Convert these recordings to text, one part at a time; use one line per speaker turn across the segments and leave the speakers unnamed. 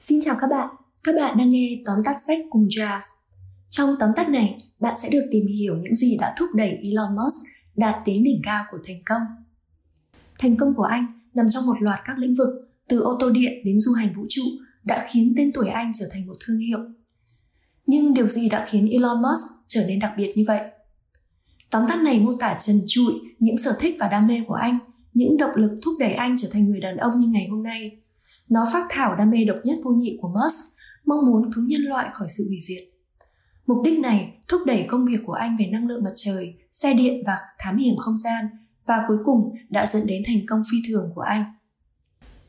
Xin chào các bạn, các bạn đang nghe tóm tắt sách cùng Jazz. Trong tóm tắt này, bạn sẽ được tìm hiểu những gì đã thúc đẩy Elon Musk đạt đến đỉnh cao của thành công. Thành công của anh nằm trong một loạt các lĩnh vực, từ ô tô điện đến du hành vũ trụ, đã khiến tên tuổi anh trở thành một thương hiệu. Nhưng điều gì đã khiến Elon Musk trở nên đặc biệt như vậy? Tóm tắt này mô tả trần trụi những sở thích và đam mê của anh, những động lực thúc đẩy anh trở thành người đàn ông như ngày hôm nay. Nó phát thảo đam mê độc nhất vô nhị của Musk, mong muốn cứu nhân loại khỏi sự hủy diệt. Mục đích này thúc đẩy công việc của anh về năng lượng mặt trời, xe điện và thám hiểm không gian và cuối cùng đã dẫn đến thành công phi thường của anh.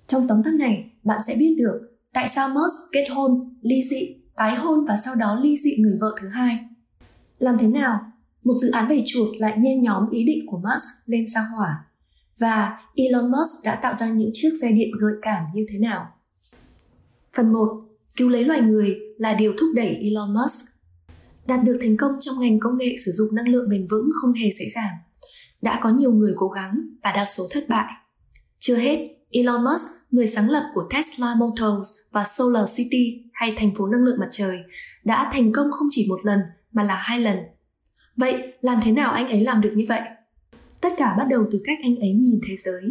Trong tóm tắt này, bạn sẽ biết được tại sao Musk kết hôn, ly dị, tái hôn và sau đó ly dị người vợ thứ hai. Làm thế nào một dự án về chuột lại nhen nhóm ý định của Musk lên sao hỏa và Elon Musk đã tạo ra những chiếc xe điện gợi cảm như thế nào. Phần 1. Cứu lấy loài người là điều thúc đẩy Elon Musk. Đạt được thành công trong ngành công nghệ sử dụng năng lượng bền vững không hề dễ dàng. Đã có nhiều người cố gắng và đa số thất bại. Chưa hết, Elon Musk, người sáng lập của Tesla Motors và Solar City hay thành phố năng lượng mặt trời, đã thành công không chỉ một lần mà là hai lần. Vậy làm thế nào anh ấy làm được như vậy? Tất cả bắt đầu từ cách anh ấy nhìn thế giới.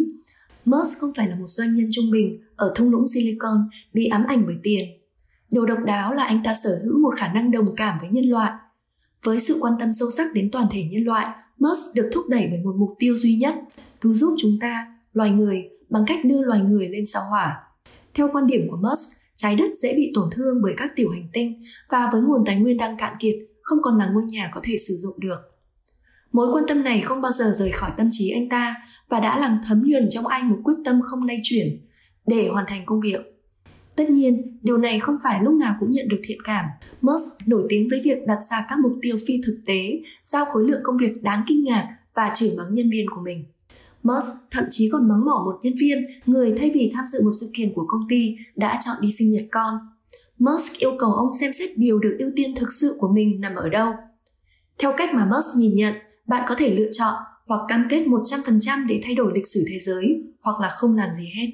Musk không phải là một doanh nhân trung bình ở thung lũng Silicon bị ám ảnh bởi tiền. Điều độc đáo là anh ta sở hữu một khả năng đồng cảm với nhân loại. Với sự quan tâm sâu sắc đến toàn thể nhân loại, Musk được thúc đẩy bởi một mục tiêu duy nhất, cứu giúp chúng ta, loài người, bằng cách đưa loài người lên sao hỏa. Theo quan điểm của Musk, trái đất dễ bị tổn thương bởi các tiểu hành tinh và với nguồn tài nguyên đang cạn kiệt, không còn là ngôi nhà có thể sử dụng được. Mối quan tâm này không bao giờ rời khỏi tâm trí anh ta và đã làm thấm nhuần trong anh một quyết tâm không lay chuyển để hoàn thành công việc. Tất nhiên, điều này không phải lúc nào cũng nhận được thiện cảm. Musk nổi tiếng với việc đặt ra các mục tiêu phi thực tế, giao khối lượng công việc đáng kinh ngạc và chửi mắng nhân viên của mình. Musk thậm chí còn mắng mỏ một nhân viên, người thay vì tham dự một sự kiện của công ty đã chọn đi sinh nhật con. Musk yêu cầu ông xem xét điều được ưu tiên thực sự của mình nằm ở đâu. Theo cách mà Musk nhìn nhận, bạn có thể lựa chọn hoặc cam kết 100% để thay đổi lịch sử thế giới hoặc là không làm gì hết.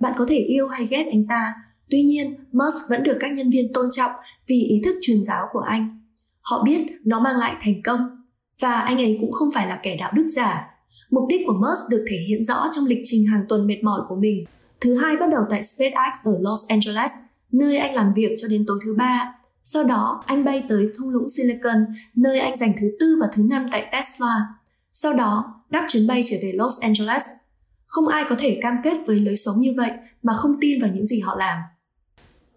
Bạn có thể yêu hay ghét anh ta, tuy nhiên Musk vẫn được các nhân viên tôn trọng vì ý thức truyền giáo của anh. Họ biết nó mang lại thành công và anh ấy cũng không phải là kẻ đạo đức giả. Mục đích của Musk được thể hiện rõ trong lịch trình hàng tuần mệt mỏi của mình. Thứ hai bắt đầu tại SpaceX ở Los Angeles, nơi anh làm việc cho đến tối thứ ba sau đó, anh bay tới thung lũng Silicon, nơi anh giành thứ tư và thứ năm tại Tesla. Sau đó, đáp chuyến bay trở về Los Angeles. Không ai có thể cam kết với lối sống như vậy mà không tin vào những gì họ làm.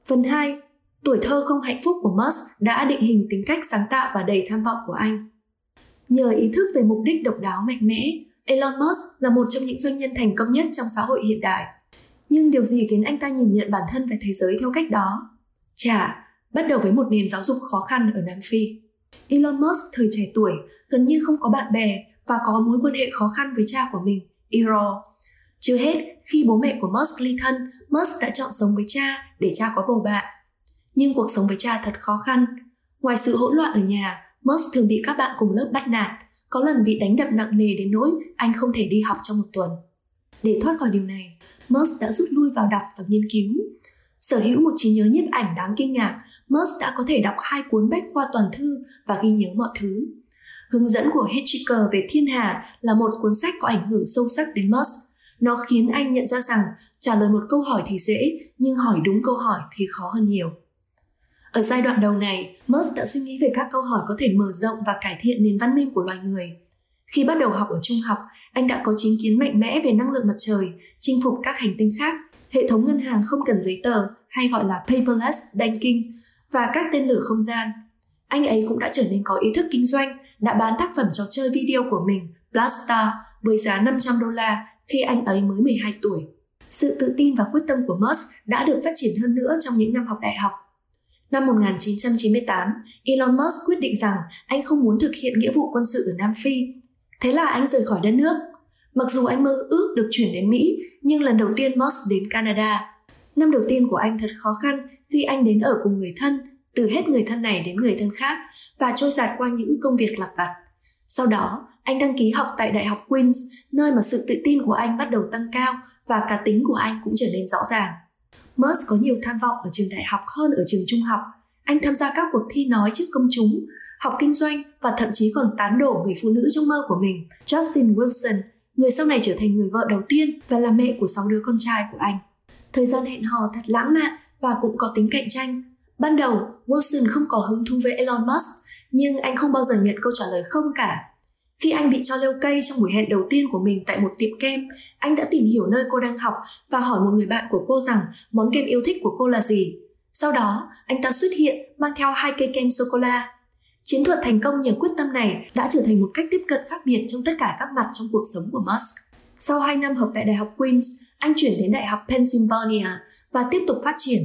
Phần 2. Tuổi thơ không hạnh phúc của Musk đã định hình tính cách sáng tạo và đầy tham vọng của anh. Nhờ ý thức về mục đích độc đáo mạnh mẽ, Elon Musk là một trong những doanh nhân thành công nhất trong xã hội hiện đại. Nhưng điều gì khiến anh ta nhìn nhận bản thân về thế giới theo cách đó? Chả, bắt đầu với một nền giáo dục khó khăn ở Nam Phi. Elon Musk thời trẻ tuổi gần như không có bạn bè và có mối quan hệ khó khăn với cha của mình, Iro. Chưa hết, khi bố mẹ của Musk ly thân, Musk đã chọn sống với cha để cha có bầu bạn. Nhưng cuộc sống với cha thật khó khăn. Ngoài sự hỗn loạn ở nhà, Musk thường bị các bạn cùng lớp bắt nạt, có lần bị đánh đập nặng nề đến nỗi anh không thể đi học trong một tuần. Để thoát khỏi điều này, Musk đã rút lui vào đọc và nghiên cứu. Sở hữu một trí nhớ nhiếp ảnh đáng kinh ngạc, Musk đã có thể đọc hai cuốn bách khoa toàn thư và ghi nhớ mọi thứ. Hướng dẫn của Hitchhiker về thiên hà là một cuốn sách có ảnh hưởng sâu sắc đến Musk. Nó khiến anh nhận ra rằng trả lời một câu hỏi thì dễ, nhưng hỏi đúng câu hỏi thì khó hơn nhiều. Ở giai đoạn đầu này, Musk đã suy nghĩ về các câu hỏi có thể mở rộng và cải thiện nền văn minh của loài người. Khi bắt đầu học ở trung học, anh đã có chính kiến mạnh mẽ về năng lượng mặt trời, chinh phục các hành tinh khác, hệ thống ngân hàng không cần giấy tờ hay gọi là paperless banking và các tên lửa không gian. Anh ấy cũng đã trở nên có ý thức kinh doanh, đã bán tác phẩm trò chơi video của mình, Blaster, với giá 500 đô la khi anh ấy mới 12 tuổi. Sự tự tin và quyết tâm của Musk đã được phát triển hơn nữa trong những năm học đại học. Năm 1998, Elon Musk quyết định rằng anh không muốn thực hiện nghĩa vụ quân sự ở Nam Phi. Thế là anh rời khỏi đất nước. Mặc dù anh mơ ước được chuyển đến Mỹ, nhưng lần đầu tiên Musk đến Canada. Năm đầu tiên của anh thật khó khăn khi anh đến ở cùng người thân, từ hết người thân này đến người thân khác và trôi dạt qua những công việc lặt vặt. Sau đó, anh đăng ký học tại Đại học Queen's, nơi mà sự tự tin của anh bắt đầu tăng cao và cá tính của anh cũng trở nên rõ ràng. Musk có nhiều tham vọng ở trường đại học hơn ở trường trung học. Anh tham gia các cuộc thi nói trước công chúng, học kinh doanh và thậm chí còn tán đổ người phụ nữ trong mơ của mình, Justin Wilson, người sau này trở thành người vợ đầu tiên và là mẹ của sáu đứa con trai của anh. Thời gian hẹn hò thật lãng mạn và cũng có tính cạnh tranh. Ban đầu, Wilson không có hứng thú với Elon Musk, nhưng anh không bao giờ nhận câu trả lời không cả. Khi anh bị cho leo cây trong buổi hẹn đầu tiên của mình tại một tiệm kem, anh đã tìm hiểu nơi cô đang học và hỏi một người bạn của cô rằng món kem yêu thích của cô là gì. Sau đó, anh ta xuất hiện mang theo hai cây kem sô-cô-la. Chiến thuật thành công nhờ quyết tâm này đã trở thành một cách tiếp cận khác biệt trong tất cả các mặt trong cuộc sống của Musk. Sau 2 năm học tại Đại học Queens, anh chuyển đến Đại học Pennsylvania và tiếp tục phát triển.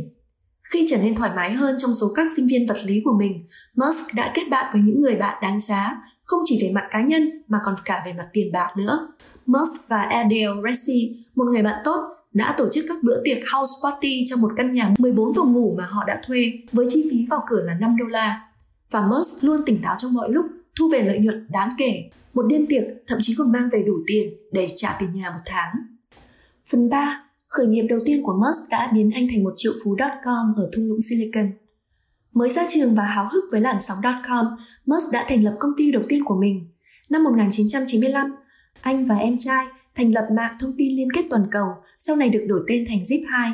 Khi trở nên thoải mái hơn trong số các sinh viên vật lý của mình, Musk đã kết bạn với những người bạn đáng giá, không chỉ về mặt cá nhân mà còn cả về mặt tiền bạc nữa. Musk và Adele Resi, một người bạn tốt, đã tổ chức các bữa tiệc house party trong một căn nhà 14 phòng ngủ mà họ đã thuê với chi phí vào cửa là 5 đô la. Và Musk luôn tỉnh táo trong mọi lúc, thu về lợi nhuận đáng kể. Một đêm tiệc thậm chí còn mang về đủ tiền để trả tiền nhà một tháng. Phần 3. Khởi nghiệp đầu tiên của Musk đã biến anh thành một triệu phú .com ở thung lũng Silicon. Mới ra trường và háo hức với làn sóng .com, Musk đã thành lập công ty đầu tiên của mình. Năm 1995, anh và em trai thành lập mạng thông tin liên kết toàn cầu, sau này được đổi tên thành Zip2.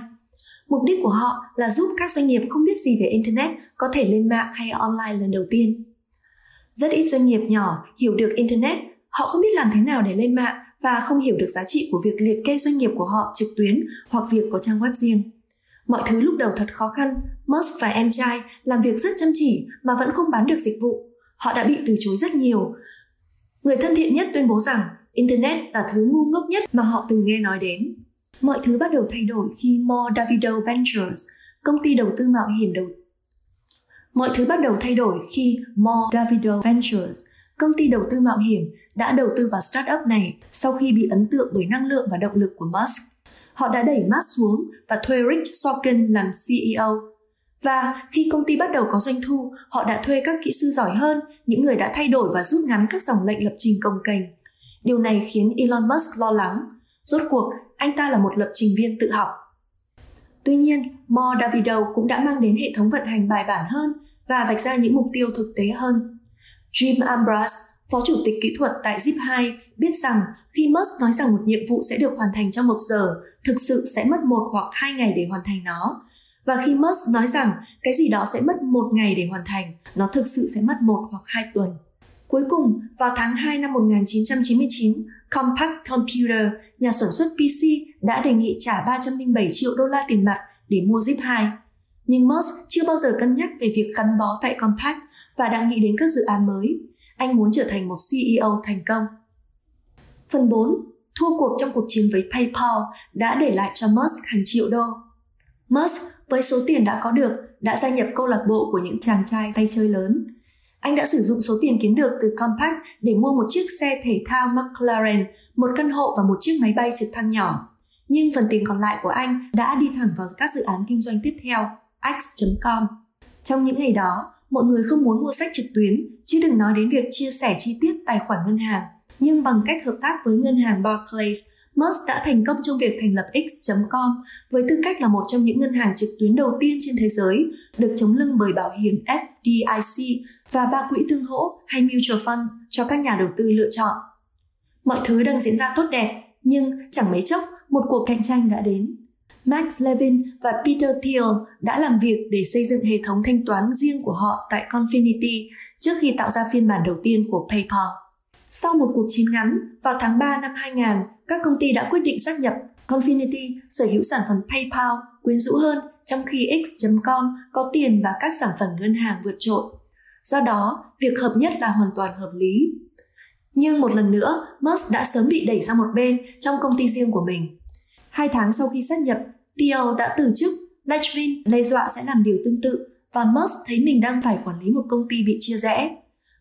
Mục đích của họ là giúp các doanh nghiệp không biết gì về Internet có thể lên mạng hay online lần đầu tiên. Rất ít doanh nghiệp nhỏ hiểu được Internet, họ không biết làm thế nào để lên mạng và không hiểu được giá trị của việc liệt kê doanh nghiệp của họ trực tuyến hoặc việc có trang web riêng. Mọi thứ lúc đầu thật khó khăn, Musk và em trai làm việc rất chăm chỉ mà vẫn không bán được dịch vụ. Họ đã bị từ chối rất nhiều. Người thân thiện nhất tuyên bố rằng Internet là thứ ngu ngốc nhất mà họ từng nghe nói đến. Mọi thứ bắt đầu thay đổi khi Mo Davido Ventures, công ty đầu tư mạo hiểm đầu Mọi thứ bắt đầu thay đổi khi Mo Davido Ventures, công ty đầu tư mạo hiểm, đã đầu tư vào startup này sau khi bị ấn tượng bởi năng lượng và động lực của Musk. Họ đã đẩy Musk xuống và thuê Rick Sorkin làm CEO. Và khi công ty bắt đầu có doanh thu, họ đã thuê các kỹ sư giỏi hơn, những người đã thay đổi và rút ngắn các dòng lệnh lập trình công kềnh. Điều này khiến Elon Musk lo lắng. Rốt cuộc, anh ta là một lập trình viên tự học. Tuy nhiên, Mo Davido cũng đã mang đến hệ thống vận hành bài bản hơn và vạch ra những mục tiêu thực tế hơn. Jim Ambrose, phó chủ tịch kỹ thuật tại Zip2, biết rằng khi Musk nói rằng một nhiệm vụ sẽ được hoàn thành trong một giờ, thực sự sẽ mất một hoặc hai ngày để hoàn thành nó. Và khi Musk nói rằng cái gì đó sẽ mất một ngày để hoàn thành, nó thực sự sẽ mất một hoặc hai tuần. Cuối cùng, vào tháng 2 năm 1999, Compaq Computer, nhà sản xuất PC, đã đề nghị trả 307 triệu đô la tiền mặt để mua Zip2. Nhưng Musk chưa bao giờ cân nhắc về việc gắn bó tại Compaq và đang nghĩ đến các dự án mới. Anh muốn trở thành một CEO thành công. Phần 4. Thua cuộc trong cuộc chiến với PayPal đã để lại cho Musk hàng triệu đô. Musk với số tiền đã có được đã gia nhập câu lạc bộ của những chàng trai tay chơi lớn. Anh đã sử dụng số tiền kiếm được từ compact để mua một chiếc xe thể thao McLaren, một căn hộ và một chiếc máy bay trực thăng nhỏ. Nhưng phần tiền còn lại của anh đã đi thẳng vào các dự án kinh doanh tiếp theo, X.com. Trong những ngày đó, mọi người không muốn mua sách trực tuyến, chứ đừng nói đến việc chia sẻ chi tiết tài khoản ngân hàng. Nhưng bằng cách hợp tác với ngân hàng Barclays, Musk đã thành công trong việc thành lập X.com với tư cách là một trong những ngân hàng trực tuyến đầu tiên trên thế giới, được chống lưng bởi bảo hiểm FDIC và ba quỹ tương hỗ hay mutual funds cho các nhà đầu tư lựa chọn. Mọi thứ đang diễn ra tốt đẹp, nhưng chẳng mấy chốc một cuộc cạnh tranh đã đến. Max Levin và Peter Thiel đã làm việc để xây dựng hệ thống thanh toán riêng của họ tại Confinity trước khi tạo ra phiên bản đầu tiên của PayPal. Sau một cuộc chiến ngắn, vào tháng 3 năm 2000, các công ty đã quyết định xác nhập Confinity sở hữu sản phẩm PayPal quyến rũ hơn trong khi X.com có tiền và các sản phẩm ngân hàng vượt trội. Do đó, việc hợp nhất là hoàn toàn hợp lý. Nhưng một lần nữa, Musk đã sớm bị đẩy sang một bên trong công ty riêng của mình. Hai tháng sau khi sát nhập, Thiel đã từ chức, Lechvin đe dọa sẽ làm điều tương tự và Musk thấy mình đang phải quản lý một công ty bị chia rẽ.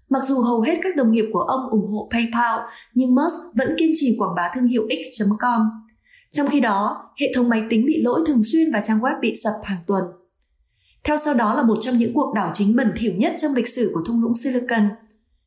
Mặc dù hầu hết các đồng nghiệp của ông ủng hộ PayPal, nhưng Musk vẫn kiên trì quảng bá thương hiệu X.com. Trong khi đó, hệ thống máy tính bị lỗi thường xuyên và trang web bị sập hàng tuần. Theo sau đó là một trong những cuộc đảo chính bẩn thỉu nhất trong lịch sử của thung lũng Silicon.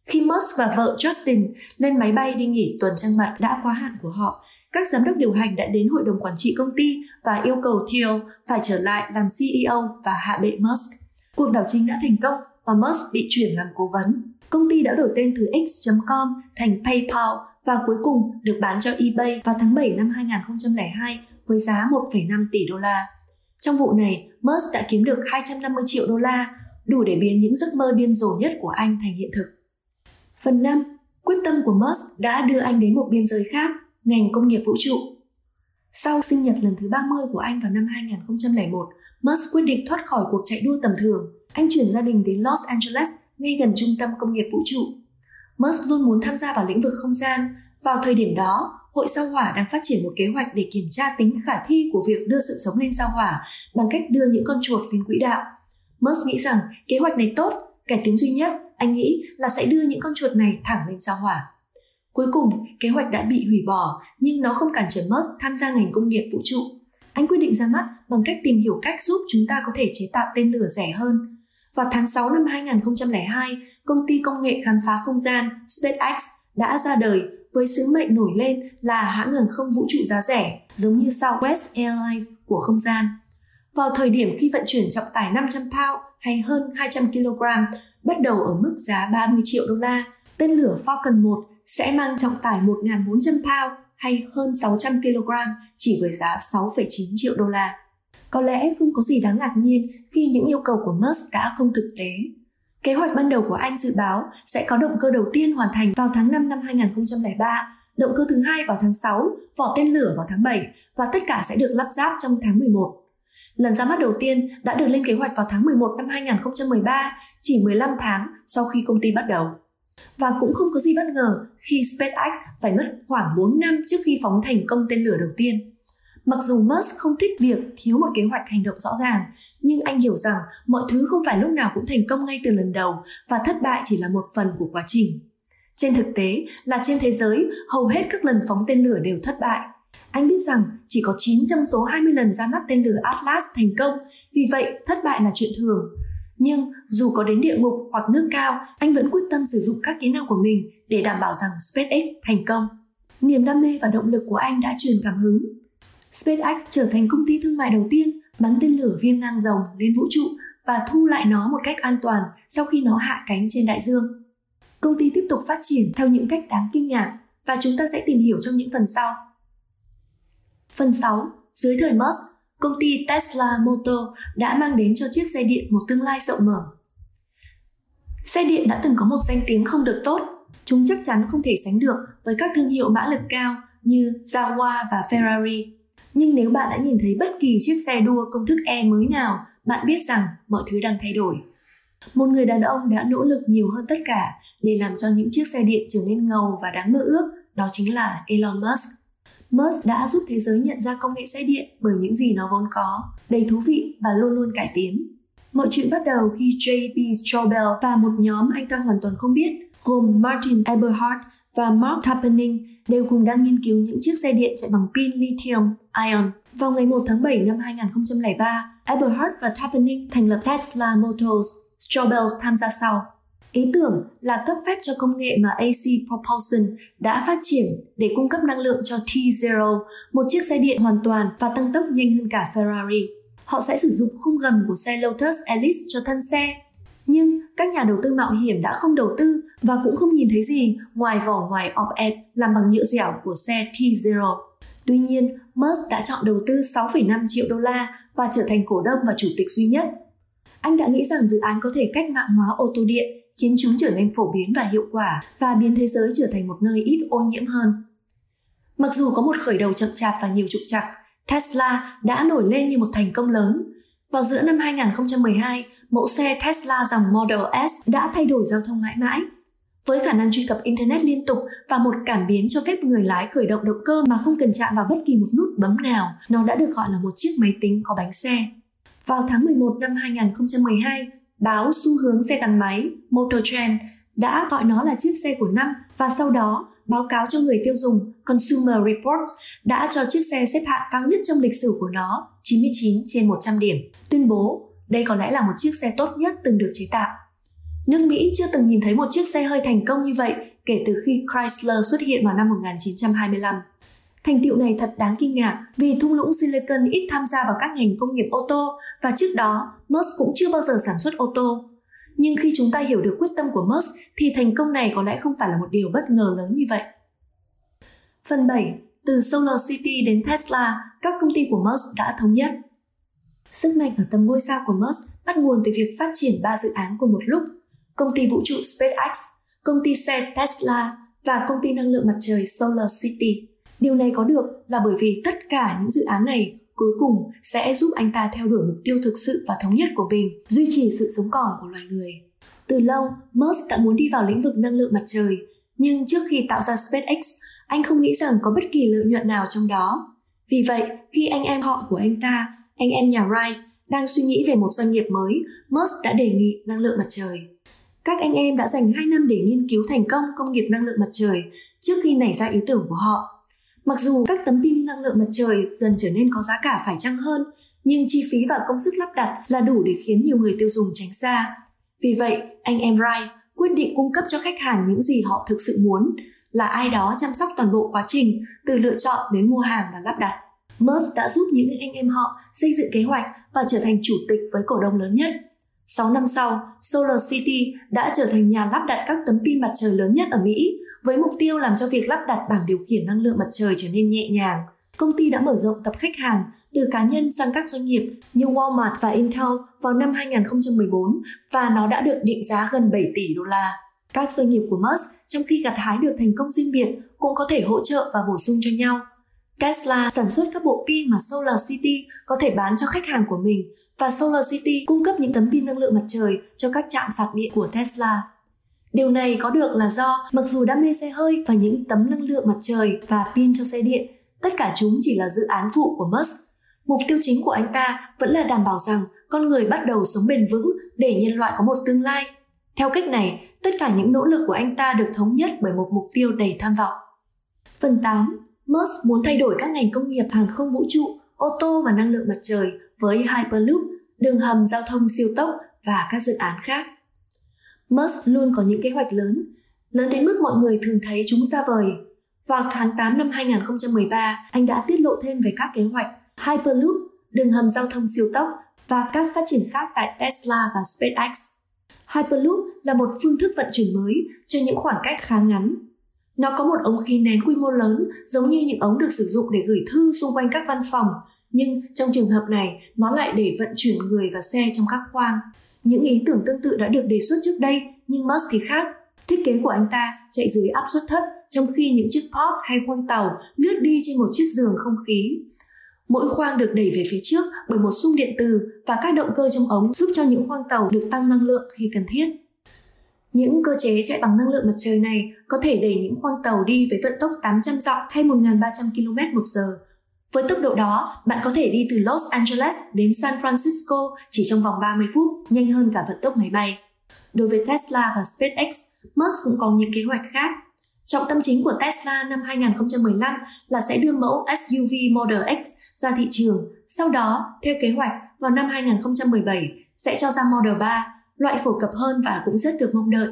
Khi Musk và vợ Justin lên máy bay đi nghỉ tuần trăng mật đã quá hạn của họ, các giám đốc điều hành đã đến hội đồng quản trị công ty và yêu cầu Thiel phải trở lại làm CEO và hạ bệ Musk. Cuộc đảo chính đã thành công và Musk bị chuyển làm cố vấn. Công ty đã đổi tên từ X.com thành PayPal và cuối cùng được bán cho eBay vào tháng 7 năm 2002 với giá 1,5 tỷ đô la. Trong vụ này, Musk đã kiếm được 250 triệu đô la, đủ để biến những giấc mơ điên rồ nhất của anh thành hiện thực. Phần 5. Quyết tâm của Musk đã đưa anh đến một biên giới khác, ngành công nghiệp vũ trụ. Sau sinh nhật lần thứ 30 của anh vào năm 2001, Musk quyết định thoát khỏi cuộc chạy đua tầm thường. Anh chuyển gia đình đến Los Angeles, ngay gần trung tâm công nghiệp vũ trụ. Musk luôn muốn tham gia vào lĩnh vực không gian. Vào thời điểm đó, Hội sao hỏa đang phát triển một kế hoạch để kiểm tra tính khả thi của việc đưa sự sống lên sao hỏa bằng cách đưa những con chuột lên quỹ đạo. Musk nghĩ rằng kế hoạch này tốt, cải tiến duy nhất anh nghĩ là sẽ đưa những con chuột này thẳng lên sao hỏa. Cuối cùng, kế hoạch đã bị hủy bỏ, nhưng nó không cản trở Musk tham gia ngành công nghiệp vũ trụ. Anh quyết định ra mắt bằng cách tìm hiểu cách giúp chúng ta có thể chế tạo tên lửa rẻ hơn. Vào tháng 6 năm 2002, công ty công nghệ khám phá không gian SpaceX đã ra đời với sứ mệnh nổi lên là hãng hàng không vũ trụ giá rẻ, giống như Southwest Airlines của không gian. Vào thời điểm khi vận chuyển trọng tải 500 pound hay hơn 200 kg, bắt đầu ở mức giá 30 triệu đô la, tên lửa Falcon 1 sẽ mang trọng tải 1.400 pound hay hơn 600 kg chỉ với giá 6,9 triệu đô la. Có lẽ không có gì đáng ngạc nhiên khi những yêu cầu của Musk đã không thực tế. Kế hoạch ban đầu của anh dự báo sẽ có động cơ đầu tiên hoàn thành vào tháng 5 năm 2003, động cơ thứ hai vào tháng 6, vỏ tên lửa vào tháng 7 và tất cả sẽ được lắp ráp trong tháng 11. Lần ra mắt đầu tiên đã được lên kế hoạch vào tháng 11 năm 2013, chỉ 15 tháng sau khi công ty bắt đầu. Và cũng không có gì bất ngờ khi SpaceX phải mất khoảng 4 năm trước khi phóng thành công tên lửa đầu tiên. Mặc dù Musk không thích việc thiếu một kế hoạch hành động rõ ràng, nhưng anh hiểu rằng mọi thứ không phải lúc nào cũng thành công ngay từ lần đầu và thất bại chỉ là một phần của quá trình. Trên thực tế là trên thế giới, hầu hết các lần phóng tên lửa đều thất bại. Anh biết rằng chỉ có 9 trong số 20 lần ra mắt tên lửa Atlas thành công, vì vậy thất bại là chuyện thường. Nhưng dù có đến địa ngục hoặc nước cao, anh vẫn quyết tâm sử dụng các kỹ năng của mình để đảm bảo rằng SpaceX thành công. Niềm đam mê và động lực của anh đã truyền cảm hứng. SpaceX trở thành công ty thương mại đầu tiên bắn tên lửa viên ngang rồng lên vũ trụ và thu lại nó một cách an toàn sau khi nó hạ cánh trên đại dương. Công ty tiếp tục phát triển theo những cách đáng kinh ngạc và chúng ta sẽ tìm hiểu trong những phần sau. Phần 6. Dưới thời Musk, công ty Tesla Motor đã mang đến cho chiếc xe điện một tương lai rộng mở. Xe điện đã từng có một danh tiếng không được tốt. Chúng chắc chắn không thể sánh được với các thương hiệu mã lực cao như Jaguar và Ferrari. Nhưng nếu bạn đã nhìn thấy bất kỳ chiếc xe đua công thức E mới nào, bạn biết rằng mọi thứ đang thay đổi. Một người đàn ông đã nỗ lực nhiều hơn tất cả để làm cho những chiếc xe điện trở nên ngầu và đáng mơ ước, đó chính là Elon Musk. Musk đã giúp thế giới nhận ra công nghệ xe điện bởi những gì nó vốn có, đầy thú vị và luôn luôn cải tiến. Mọi chuyện bắt đầu khi J.B. Straubel và một nhóm anh ta hoàn toàn không biết, gồm Martin Eberhard và Mark Tappening đều cùng đang nghiên cứu những chiếc xe điện chạy bằng pin lithium ion. Vào ngày 1 tháng 7 năm 2003, Eberhard và Tarpenning thành lập Tesla Motors, Straubel tham gia sau. Ý tưởng là cấp phép cho công nghệ mà AC Propulsion đã phát triển để cung cấp năng lượng cho T-Zero, một chiếc xe điện hoàn toàn và tăng tốc nhanh hơn cả Ferrari. Họ sẽ sử dụng khung gầm của xe Lotus Elise cho thân xe. Nhưng các nhà đầu tư mạo hiểm đã không đầu tư và cũng không nhìn thấy gì ngoài vỏ ngoài op-ed làm bằng nhựa dẻo của xe T-Zero. Tuy nhiên, Musk đã chọn đầu tư 6,5 triệu đô la và trở thành cổ đông và chủ tịch duy nhất. Anh đã nghĩ rằng dự án có thể cách mạng hóa ô tô điện khiến chúng trở nên phổ biến và hiệu quả và biến thế giới trở thành một nơi ít ô nhiễm hơn. Mặc dù có một khởi đầu chậm chạp và nhiều trục trặc, Tesla đã nổi lên như một thành công lớn. Vào giữa năm 2012, mẫu xe Tesla dòng Model S đã thay đổi giao thông mãi mãi. Với khả năng truy cập Internet liên tục và một cảm biến cho phép người lái khởi động động cơ mà không cần chạm vào bất kỳ một nút bấm nào, nó đã được gọi là một chiếc máy tính có bánh xe. Vào tháng 11 năm 2012, báo xu hướng xe gắn máy Motor Trend đã gọi nó là chiếc xe của năm và sau đó báo cáo cho người tiêu dùng Consumer Report đã cho chiếc xe xếp hạng cao nhất trong lịch sử của nó 99 trên 100 điểm, tuyên bố đây có lẽ là một chiếc xe tốt nhất từng được chế tạo. Nước Mỹ chưa từng nhìn thấy một chiếc xe hơi thành công như vậy kể từ khi Chrysler xuất hiện vào năm 1925. Thành tiệu này thật đáng kinh ngạc vì thung lũng Silicon ít tham gia vào các ngành công nghiệp ô tô và trước đó Musk cũng chưa bao giờ sản xuất ô tô. Nhưng khi chúng ta hiểu được quyết tâm của Musk thì thành công này có lẽ không phải là một điều bất ngờ lớn như vậy. Phần 7. Từ Solar City đến Tesla, các công ty của Musk đã thống nhất. Sức mạnh ở tầm ngôi sao của Musk bắt nguồn từ việc phát triển ba dự án cùng một lúc. Công ty vũ trụ SpaceX, công ty xe Tesla và công ty năng lượng mặt trời Solar City. Điều này có được là bởi vì tất cả những dự án này cuối cùng sẽ giúp anh ta theo đuổi mục tiêu thực sự và thống nhất của mình, duy trì sự sống còn của loài người. Từ lâu, Musk đã muốn đi vào lĩnh vực năng lượng mặt trời, nhưng trước khi tạo ra SpaceX, anh không nghĩ rằng có bất kỳ lợi nhuận nào trong đó. Vì vậy, khi anh em họ của anh ta, anh em nhà Wright, đang suy nghĩ về một doanh nghiệp mới, Musk đã đề nghị năng lượng mặt trời. Các anh em đã dành 2 năm để nghiên cứu thành công công nghiệp năng lượng mặt trời trước khi nảy ra ý tưởng của họ. Mặc dù các tấm pin năng lượng mặt trời dần trở nên có giá cả phải chăng hơn, nhưng chi phí và công sức lắp đặt là đủ để khiến nhiều người tiêu dùng tránh xa. Vì vậy, anh em Wright quyết định cung cấp cho khách hàng những gì họ thực sự muốn, là ai đó chăm sóc toàn bộ quá trình từ lựa chọn đến mua hàng và lắp đặt. Musk đã giúp những anh em họ xây dựng kế hoạch và trở thành chủ tịch với cổ đông lớn nhất. 6 năm sau, Solar City đã trở thành nhà lắp đặt các tấm pin mặt trời lớn nhất ở Mỹ với mục tiêu làm cho việc lắp đặt bảng điều khiển năng lượng mặt trời trở nên nhẹ nhàng. Công ty đã mở rộng tập khách hàng từ cá nhân sang các doanh nghiệp như Walmart và Intel vào năm 2014 và nó đã được định giá gần 7 tỷ đô la. Các doanh nghiệp của Musk trong khi gặt hái được thành công riêng biệt cũng có thể hỗ trợ và bổ sung cho nhau. Tesla sản xuất các bộ pin mà Solar City có thể bán cho khách hàng của mình và Solar City cung cấp những tấm pin năng lượng mặt trời cho các trạm sạc điện của Tesla. Điều này có được là do mặc dù đam mê xe hơi và những tấm năng lượng mặt trời và pin cho xe điện, tất cả chúng chỉ là dự án phụ của Musk. Mục tiêu chính của anh ta vẫn là đảm bảo rằng con người bắt đầu sống bền vững để nhân loại có một tương lai. Theo cách này, tất cả những nỗ lực của anh ta được thống nhất bởi một mục tiêu đầy tham vọng. Phần 8. Musk muốn thay đổi các ngành công nghiệp hàng không vũ trụ, ô tô và năng lượng mặt trời với Hyperloop, đường hầm giao thông siêu tốc và các dự án khác. Musk luôn có những kế hoạch lớn, lớn đến mức mọi người thường thấy chúng ra vời. Vào tháng 8 năm 2013, anh đã tiết lộ thêm về các kế hoạch Hyperloop, đường hầm giao thông siêu tốc và các phát triển khác tại Tesla và SpaceX. Hyperloop là một phương thức vận chuyển mới cho những khoảng cách khá ngắn. Nó có một ống khí nén quy mô lớn giống như những ống được sử dụng để gửi thư xung quanh các văn phòng, nhưng trong trường hợp này nó lại để vận chuyển người và xe trong các khoang. Những ý tưởng tương tự đã được đề xuất trước đây, nhưng Musk thì khác. Thiết kế của anh ta chạy dưới áp suất thấp, trong khi những chiếc pod hay khuôn tàu lướt đi trên một chiếc giường không khí. Mỗi khoang được đẩy về phía trước bởi một xung điện từ và các động cơ trong ống giúp cho những khoang tàu được tăng năng lượng khi cần thiết. Những cơ chế chạy bằng năng lượng mặt trời này có thể đẩy những khoang tàu đi với vận tốc 800 dặm hay 1.300 km một giờ với tốc độ đó, bạn có thể đi từ Los Angeles đến San Francisco chỉ trong vòng 30 phút, nhanh hơn cả vận tốc máy bay. Đối với Tesla và SpaceX, Musk cũng có những kế hoạch khác. Trọng tâm chính của Tesla năm 2015 là sẽ đưa mẫu SUV Model X ra thị trường. Sau đó, theo kế hoạch, vào năm 2017 sẽ cho ra Model 3, loại phổ cập hơn và cũng rất được mong đợi.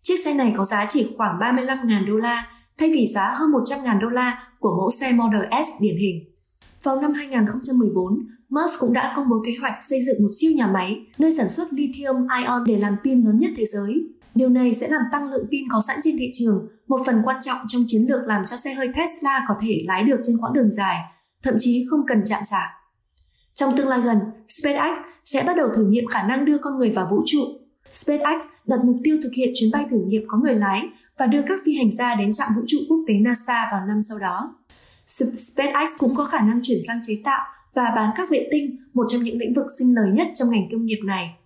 Chiếc xe này có giá chỉ khoảng 35.000 đô la, thay vì giá hơn 100.000 đô la của mẫu xe Model S điển hình. Vào năm 2014, Musk cũng đã công bố kế hoạch xây dựng một siêu nhà máy nơi sản xuất lithium ion để làm pin lớn nhất thế giới. Điều này sẽ làm tăng lượng pin có sẵn trên thị trường, một phần quan trọng trong chiến lược làm cho xe hơi Tesla có thể lái được trên quãng đường dài, thậm chí không cần chạm sạc. Trong tương lai gần, SpaceX sẽ bắt đầu thử nghiệm khả năng đưa con người vào vũ trụ. SpaceX đặt mục tiêu thực hiện chuyến bay thử nghiệm có người lái và đưa các phi hành gia đến trạm vũ trụ quốc tế NASA vào năm sau đó. SpaceX cũng có khả năng chuyển sang chế tạo và bán các vệ tinh, một trong những lĩnh vực sinh lời nhất trong ngành công nghiệp này.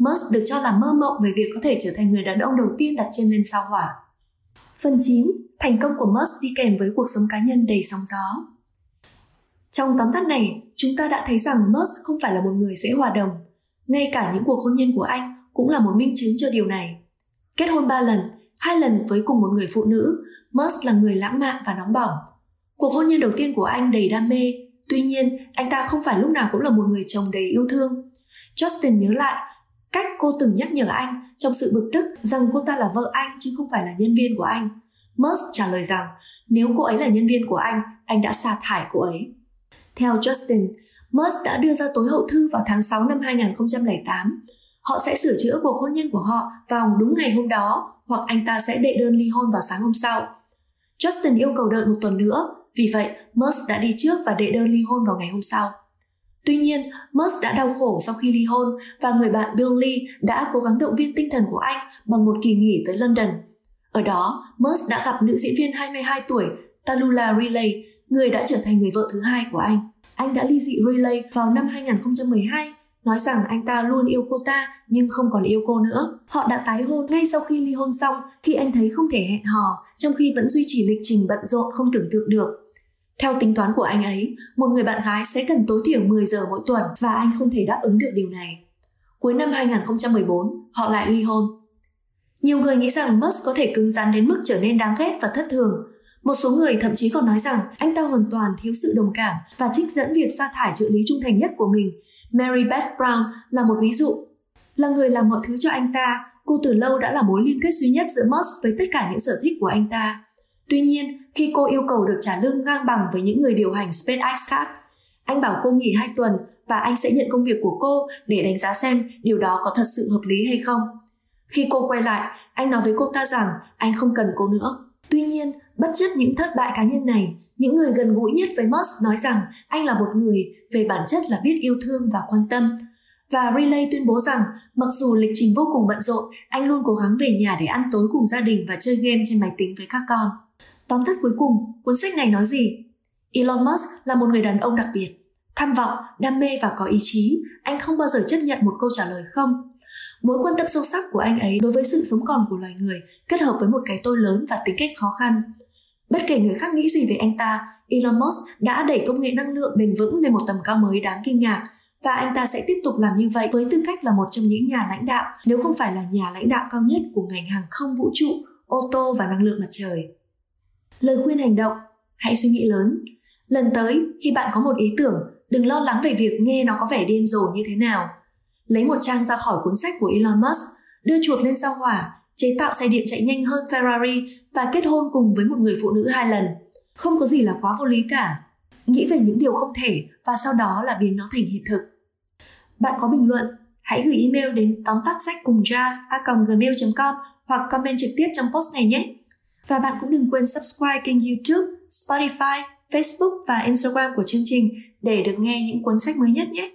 Musk được cho là mơ mộng về việc có thể trở thành người đàn ông đầu tiên đặt chân lên sao hỏa. Phần 9. Thành công của Musk đi kèm với cuộc sống cá nhân đầy sóng gió. Trong tóm tắt này, chúng ta đã thấy rằng Musk không phải là một người dễ hòa đồng. Ngay cả những cuộc hôn nhân của anh cũng là một minh chứng cho điều này. Kết hôn 3 lần, hai lần với cùng một người phụ nữ, Musk là người lãng mạn và nóng bỏng. Cuộc hôn nhân đầu tiên của anh đầy đam mê, tuy nhiên anh ta không phải lúc nào cũng là một người chồng đầy yêu thương. Justin nhớ lại cách cô từng nhắc nhở anh trong sự bực tức rằng cô ta là vợ anh chứ không phải là nhân viên của anh. Musk trả lời rằng nếu cô ấy là nhân viên của anh, anh đã sa thải cô ấy. Theo Justin, Musk đã đưa ra tối hậu thư vào tháng 6 năm 2008. Họ sẽ sửa chữa cuộc hôn nhân của họ vào đúng ngày hôm đó hoặc anh ta sẽ đệ đơn ly hôn vào sáng hôm sau. Justin yêu cầu đợi một tuần nữa, vì vậy Musk đã đi trước và đệ đơn ly hôn vào ngày hôm sau. Tuy nhiên, Musk đã đau khổ sau khi ly hôn và người bạn Bill Lee đã cố gắng động viên tinh thần của anh bằng một kỳ nghỉ tới London. Ở đó, Musk đã gặp nữ diễn viên 22 tuổi Talula Riley, người đã trở thành người vợ thứ hai của anh. Anh đã ly dị Riley vào năm 2012 nói rằng anh ta luôn yêu cô ta nhưng không còn yêu cô nữa. Họ đã tái hôn ngay sau khi ly hôn xong khi anh thấy không thể hẹn hò trong khi vẫn duy trì lịch trình bận rộn không tưởng tượng được. Theo tính toán của anh ấy, một người bạn gái sẽ cần tối thiểu 10 giờ mỗi tuần và anh không thể đáp ứng được điều này. Cuối năm 2014, họ lại ly hôn. Nhiều người nghĩ rằng Musk có thể cứng rắn đến mức trở nên đáng ghét và thất thường. Một số người thậm chí còn nói rằng anh ta hoàn toàn thiếu sự đồng cảm và trích dẫn việc sa thải trợ lý trung thành nhất của mình Mary Beth Brown là một ví dụ. Là người làm mọi thứ cho anh ta, cô từ lâu đã là mối liên kết duy nhất giữa Musk với tất cả những sở thích của anh ta. Tuy nhiên, khi cô yêu cầu được trả lương ngang bằng với những người điều hành SpaceX khác, anh bảo cô nghỉ 2 tuần và anh sẽ nhận công việc của cô để đánh giá xem điều đó có thật sự hợp lý hay không. Khi cô quay lại, anh nói với cô ta rằng anh không cần cô nữa. Tuy nhiên, bất chấp những thất bại cá nhân này, những người gần gũi nhất với Musk nói rằng anh là một người về bản chất là biết yêu thương và quan tâm. Và Relay tuyên bố rằng mặc dù lịch trình vô cùng bận rộn, anh luôn cố gắng về nhà để ăn tối cùng gia đình và chơi game trên máy tính với các con. Tóm tắt cuối cùng, cuốn sách này nói gì? Elon Musk là một người đàn ông đặc biệt. Tham vọng, đam mê và có ý chí, anh không bao giờ chấp nhận một câu trả lời không. Mối quan tâm sâu sắc của anh ấy đối với sự sống còn của loài người kết hợp với một cái tôi lớn và tính cách khó khăn Bất kể người khác nghĩ gì về anh ta, Elon Musk đã đẩy công nghệ năng lượng bền vững lên một tầm cao mới đáng kinh ngạc và anh ta sẽ tiếp tục làm như vậy với tư cách là một trong những nhà lãnh đạo nếu không phải là nhà lãnh đạo cao nhất của ngành hàng không vũ trụ, ô tô và năng lượng mặt trời. Lời khuyên hành động, hãy suy nghĩ lớn. Lần tới, khi bạn có một ý tưởng, đừng lo lắng về việc nghe nó có vẻ điên rồ như thế nào. Lấy một trang ra khỏi cuốn sách của Elon Musk, đưa chuột lên sao hỏa, chế tạo xe điện chạy nhanh hơn Ferrari và kết hôn cùng với một người phụ nữ hai lần. Không có gì là quá vô lý cả. Nghĩ về những điều không thể và sau đó là biến nó thành hiện thực. Bạn có bình luận? Hãy gửi email đến tóm tắt sách cùng jazz.gmail.com hoặc comment trực tiếp trong post này nhé. Và bạn cũng đừng quên subscribe kênh YouTube, Spotify, Facebook và Instagram của chương trình để được nghe những cuốn sách mới nhất nhé.